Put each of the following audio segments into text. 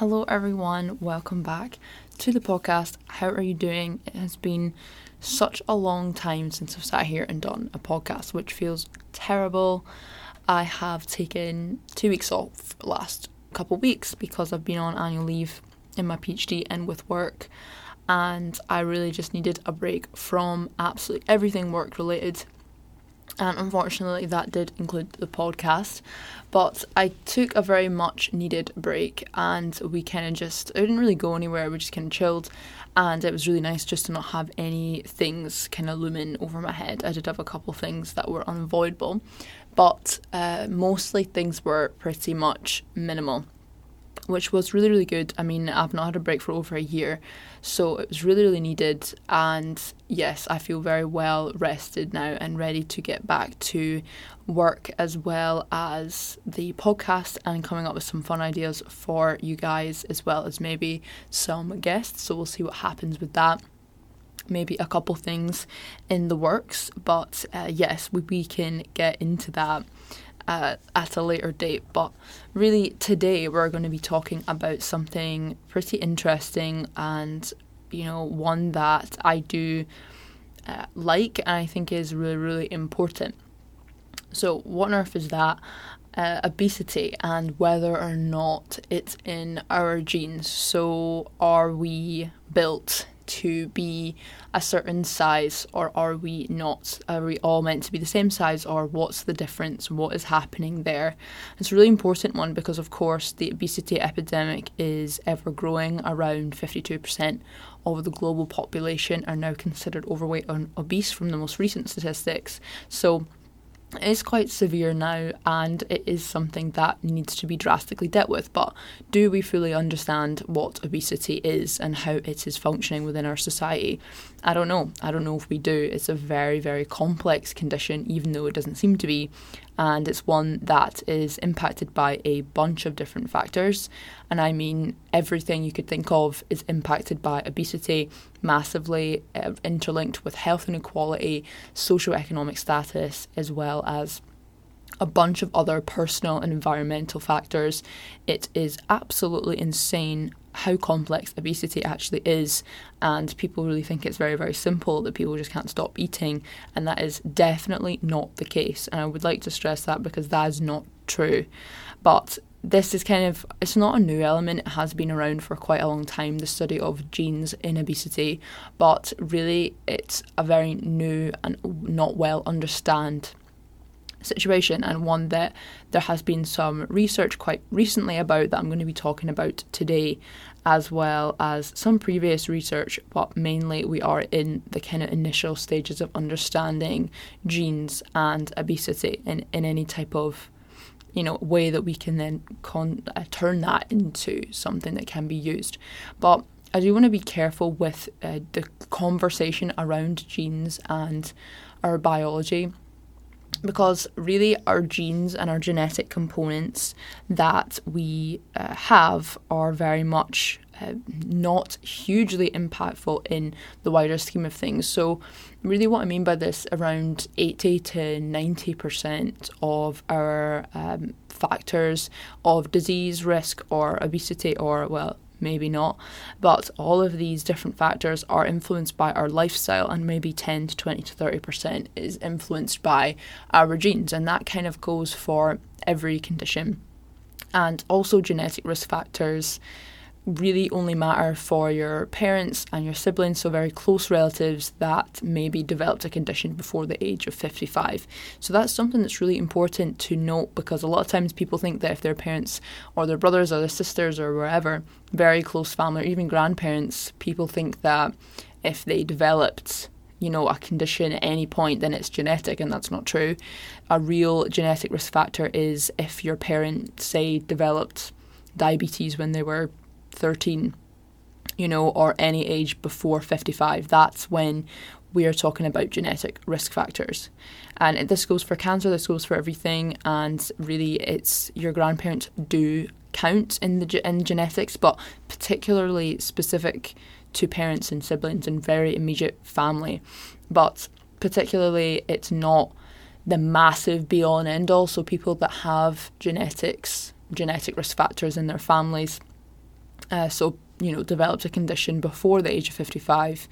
Hello, everyone. Welcome back to the podcast. How are you doing? It has been such a long time since I've sat here and done a podcast, which feels terrible. I have taken two weeks off last couple weeks because I've been on annual leave in my PhD and with work, and I really just needed a break from absolutely everything work related and unfortunately that did include the podcast. But i took a very much needed break and we kind of just i didn't really go anywhere. We just kind of chilled and it was really nice just to not have any things kind of looming over my head. I did have a couple things that were unavoidable but uh, mostly things were pretty much minimal which was really, really good. I mean, I've not had a break for over a year, so it was really, really needed. And yes, I feel very well rested now and ready to get back to work as well as the podcast and coming up with some fun ideas for you guys, as well as maybe some guests. So we'll see what happens with that maybe a couple things in the works, but uh, yes, we, we can get into that uh, at a later date. But really, today we're going to be talking about something pretty interesting and, you know, one that I do uh, like and I think is really, really important. So, what on earth is that? Uh, obesity and whether or not it's in our genes. So, are we built to be a certain size or are we not? Are we all meant to be the same size or what's the difference? What is happening there? It's a really important one because, of course, the obesity epidemic is ever growing. Around 52% of the global population are now considered overweight or obese from the most recent statistics. So, is quite severe now and it is something that needs to be drastically dealt with. But do we fully understand what obesity is and how it is functioning within our society? I don't know. I don't know if we do. It's a very, very complex condition, even though it doesn't seem to be and it's one that is impacted by a bunch of different factors. And I mean, everything you could think of is impacted by obesity, massively uh, interlinked with health inequality, socioeconomic status, as well as a bunch of other personal and environmental factors. It is absolutely insane how complex obesity actually is, and people really think it's very, very simple that people just can't stop eating, and that is definitely not the case. And I would like to stress that because that is not true. But this is kind of it's not a new element it has been around for quite a long time the study of genes in obesity but really it's a very new and not well understand situation and one that there has been some research quite recently about that I'm going to be talking about today, as well as some previous research, but mainly we are in the kind of initial stages of understanding genes and obesity in, in any type of you know way that we can then con- uh, turn that into something that can be used. But I do want to be careful with uh, the conversation around genes and our biology because really our genes and our genetic components that we uh, have are very much uh, not hugely impactful in the wider scheme of things. So, really, what I mean by this, around 80 to 90% of our um, factors of disease risk or obesity or, well, maybe not. But all of these different factors are influenced by our lifestyle, and maybe 10 to 20 to 30% is influenced by our genes, and that kind of goes for every condition. And also, genetic risk factors really only matter for your parents and your siblings, so very close relatives that maybe developed a condition before the age of 55. So that's something that's really important to note because a lot of times people think that if their parents or their brothers or their sisters or wherever, very close family or even grandparents, people think that if they developed you know, a condition at any point, then it's genetic, and that's not true. A real genetic risk factor is if your parent, say, developed diabetes when they were 13, you know, or any age before 55. That's when we are talking about genetic risk factors. And this goes for cancer, this goes for everything, and really it's your grandparents do count in the in genetics, but particularly specific to parents and siblings and very immediate family. But particularly it's not the massive be all and end all. So people that have genetics, genetic risk factors in their families uh, so you know developed a condition before the age of 55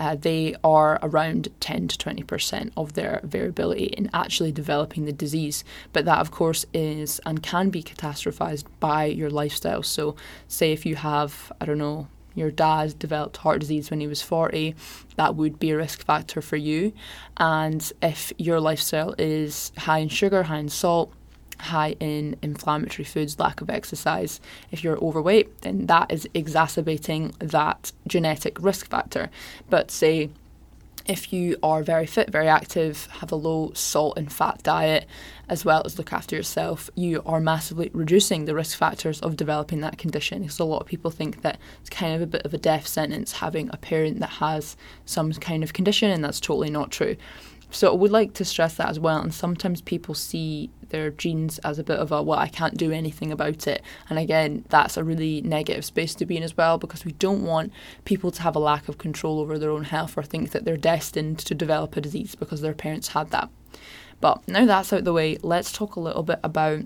uh, they are around 10 to 20% of their variability in actually developing the disease. But that, of course, is and can be catastrophized by your lifestyle. So, say if you have, I don't know, your dad developed heart disease when he was 40, that would be a risk factor for you. And if your lifestyle is high in sugar, high in salt, high in inflammatory foods, lack of exercise, if you're overweight, then that is exacerbating that genetic risk factor. But say if you are very fit, very active, have a low salt and fat diet, as well as look after yourself, you are massively reducing the risk factors of developing that condition. Because a lot of people think that it's kind of a bit of a death sentence having a parent that has some kind of condition, and that's totally not true. So I would like to stress that as well. And sometimes people see their genes as a bit of a, well, I can't do anything about it. And again, that's a really negative space to be in as well because we don't want people to have a lack of control over their own health or think that they're destined to develop a disease because their parents had that. But now that's out of the way, let's talk a little bit about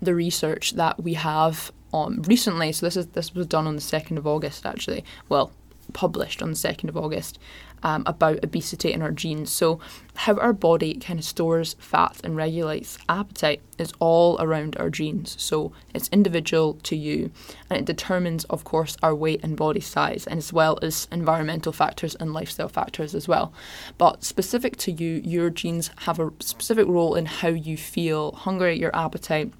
the research that we have on recently. So this is this was done on the second of August actually. Well, published on the 2nd of August um, about obesity and our genes. So, how our body kind of stores fat and regulates appetite is all around our genes. So, it's individual to you and it determines, of course, our weight and body size, and as well as environmental factors and lifestyle factors as well. But specific to you, your genes have a specific role in how you feel hungry, your appetite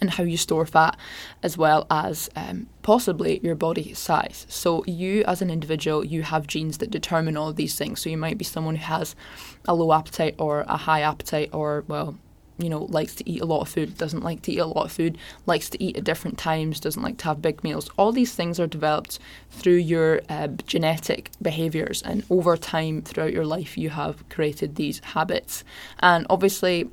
and how you store fat, as well as um, possibly your body size. So, you as an individual, you have genes that determine all of these things. So, you might be someone who has a low appetite or a high appetite, or, well, you know, likes to eat a lot of food, doesn't like to eat a lot of food, likes to eat at different times, doesn't like to have big meals. All these things are developed through your uh, genetic behaviors, and over time throughout your life, you have created these habits. And obviously,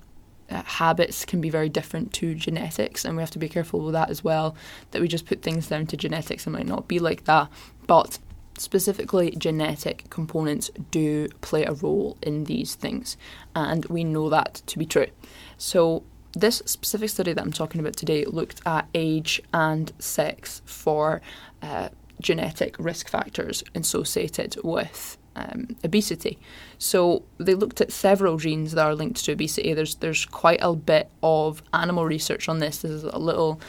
uh, habits can be very different to genetics, and we have to be careful with that as well. That we just put things down to genetics, it might not be like that. But specifically, genetic components do play a role in these things, and we know that to be true. So, this specific study that I'm talking about today looked at age and sex for uh, genetic risk factors associated with um, obesity. So they looked at several genes that are linked to obesity. There's there's quite a bit of animal research on this. There's a little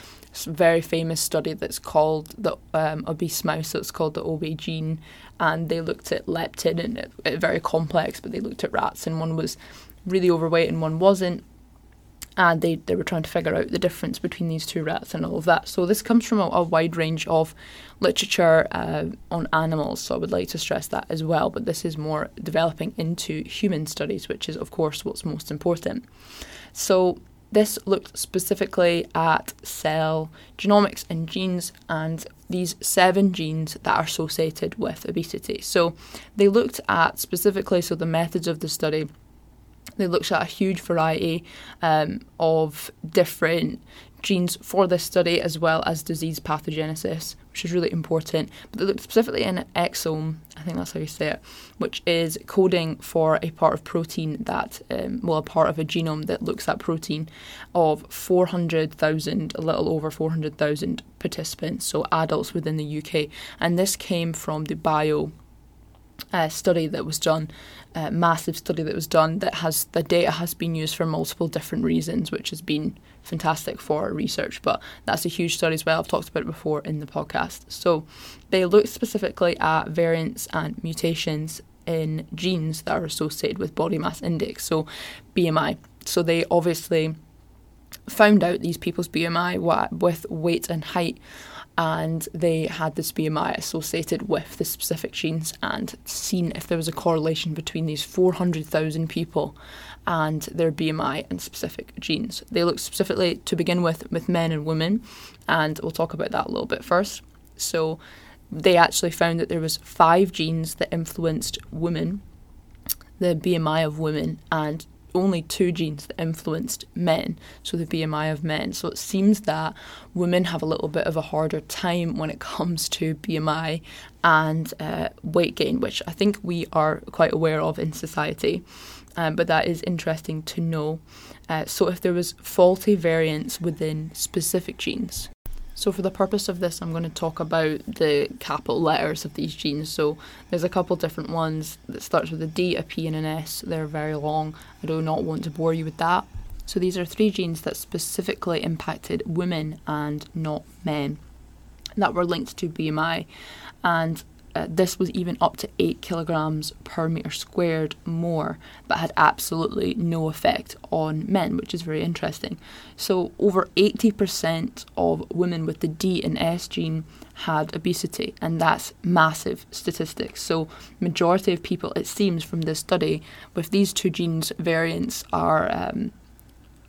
very famous study that's called the um, obese mouse. So it's called the OB gene, and they looked at leptin and it, it very complex. But they looked at rats, and one was really overweight and one wasn't and they, they were trying to figure out the difference between these two rats and all of that. So this comes from a, a wide range of literature uh, on animals, so I would like to stress that as well, but this is more developing into human studies, which is, of course, what's most important. So this looked specifically at cell genomics and genes and these seven genes that are associated with obesity. So they looked at specifically, so the methods of the study they looked at a huge variety um, of different genes for this study, as well as disease pathogenesis, which is really important. But they looked specifically in exome, I think that's how you say it, which is coding for a part of protein that, um, well, a part of a genome that looks at protein of 400,000, a little over 400,000 participants, so adults within the UK. And this came from the bio uh, study that was done, uh, massive study that was done that has the data has been used for multiple different reasons, which has been fantastic for research. But that's a huge study as well. I've talked about it before in the podcast. So they looked specifically at variants and mutations in genes that are associated with body mass index, so BMI. So they obviously found out these people's BMI with weight and height and they had this BMI associated with the specific genes and seen if there was a correlation between these 400,000 people and their BMI and specific genes. They looked specifically to begin with with men and women, and we'll talk about that a little bit first. So they actually found that there was five genes that influenced women, the BMI of women, and only two genes that influenced men, so the BMI of men. So it seems that women have a little bit of a harder time when it comes to BMI and uh, weight gain, which I think we are quite aware of in society. Um, but that is interesting to know. Uh, so if there was faulty variants within specific genes, So, for the purpose of this, I'm going to talk about the capital letters of these genes. So, there's a couple different ones that starts with a D, a P, and an S. They're very long. I do not want to bore you with that. So, these are three genes that specifically impacted women and not men that were linked to BMI. And uh, this was even up to 8 kilograms per meter squared more, but had absolutely no effect on men, which is very interesting. So, over 80% of women with the D and S gene had obesity, and that's massive statistics. So, majority of people, it seems from this study, with these two genes variants are. Um,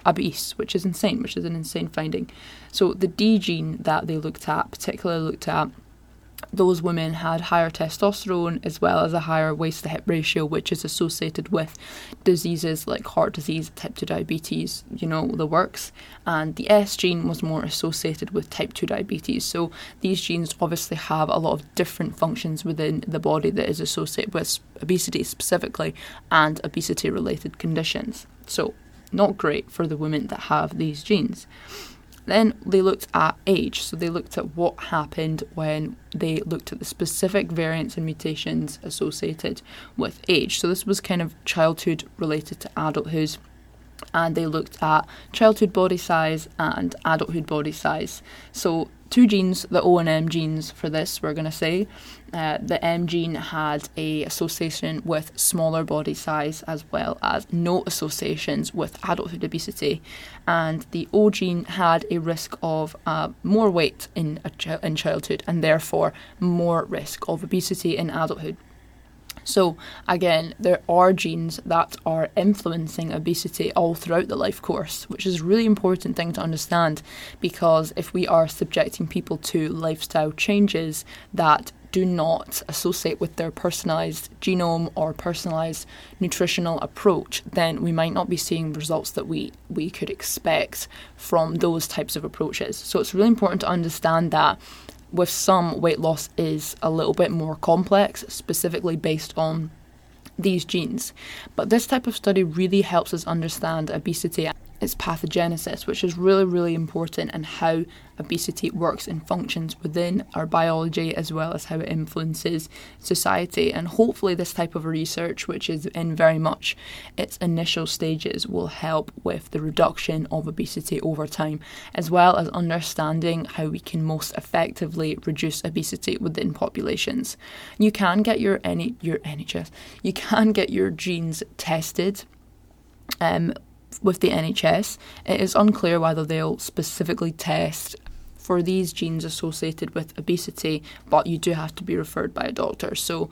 obese, which is insane, which is an insane finding. So the D gene that they looked at, particularly looked at those women had higher testosterone as well as a higher waist to hip ratio, which is associated with diseases like heart disease, type 2 diabetes, you know, the works. And the S gene was more associated with type 2 diabetes. So these genes obviously have a lot of different functions within the body that is associated with obesity specifically and obesity related conditions. So, not great for the women that have these genes. Then they looked at age, so they looked at what happened when they looked at the specific variants and mutations associated with age. So this was kind of childhood related to adulthood and they looked at childhood body size and adulthood body size. So two genes, the O and M genes for this, we're going to say. Uh, the M gene had a association with smaller body size as well as no associations with adulthood obesity, and the O gene had a risk of uh, more weight in ch- in childhood and therefore more risk of obesity in adulthood. So, again, there are genes that are influencing obesity all throughout the life course, which is a really important thing to understand because if we are subjecting people to lifestyle changes that do not associate with their personalized genome or personalized nutritional approach, then we might not be seeing results that we, we could expect from those types of approaches. So it's really important to understand that with some, weight loss is a little bit more complex, specifically based on these genes. But this type of study really helps us understand obesity its pathogenesis, which is really, really important, and how obesity works and functions within our biology as well as how it influences society. And hopefully, this type of research, which is in very much its initial stages, will help with the reduction of obesity over time, as well as understanding how we can most effectively reduce obesity within populations. You can get your any your NHS, you can get your genes tested. Um, with the NHS, it is unclear whether they'll specifically test for these genes associated with obesity, but you do have to be referred by a doctor. So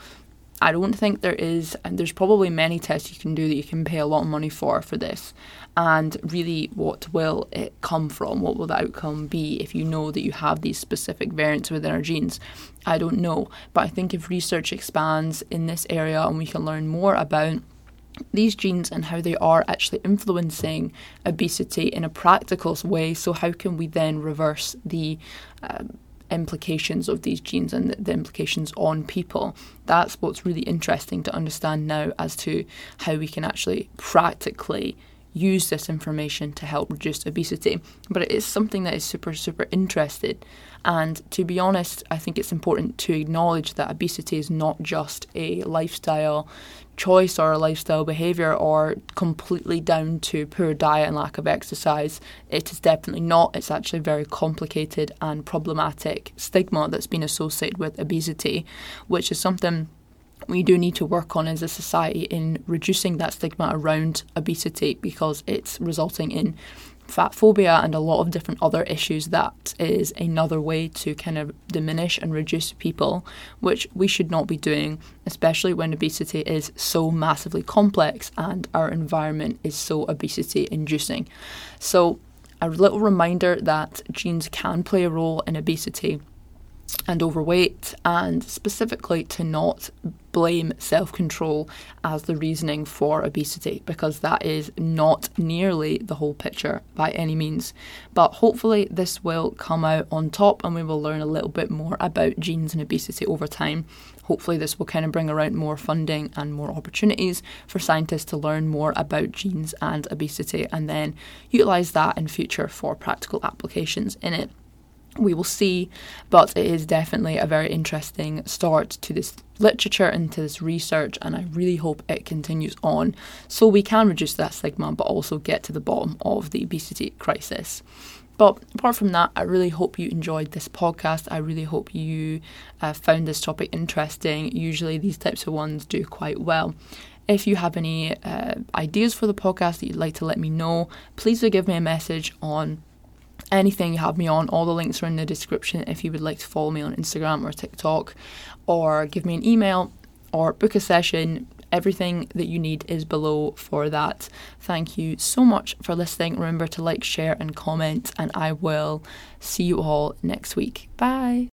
I don't think there is, and there's probably many tests you can do that you can pay a lot of money for for this. And really, what will it come from? What will the outcome be if you know that you have these specific variants within our genes? I don't know. But I think if research expands in this area and we can learn more about these genes and how they are actually influencing obesity in a practical way. So, how can we then reverse the uh, implications of these genes and the, implications on people? That's what's really interesting to understand now as to how we can actually practically use this information to help reduce obesity. But it is something that is super, super interested. And to be honest, I think it's important to acknowledge that obesity is not just a lifestyle choice or a lifestyle behaviour or completely down to poor diet and lack of exercise. It is definitely not. It's actually very complicated and problematic stigma that's been associated with obesity, which is something we do need to work on as a society in reducing that stigma around obesity because it's resulting in fat phobia and a lot of different other issues that is another way to kind of diminish and reduce people which we should not be doing especially when obesity is so massively complex and our environment is so obesity inducing. So a little reminder that genes can play a role in obesity and overweight, and specifically to not blame self control as the reasoning for obesity because that is not nearly the whole picture by any means. But hopefully, this will come out on top and we will learn a little bit more about genes and obesity over time. Hopefully, this will kind of bring around more funding and more opportunities for scientists to learn more about genes and obesity and then utilise that in future for practical applications in it. We will see, but it is definitely a very interesting start to this literature and to this research, and I really hope it continues on so we can reduce that stigma but also get to the bottom of the obesity crisis. But apart from that, I really hope you enjoyed this podcast. I really hope you uh, found this topic interesting. Usually, these types of ones do quite well. If you have any uh, ideas for the podcast that you'd like to let me know, please do give me a message on anything you have me on. All the links are in the description if you would like to follow me on Instagram or TikTok, or give me an email or book a session. Everything that you need is below for that. Thank you so much for listening. Remember to like, share, and comment, and I will see you all next week. Bye.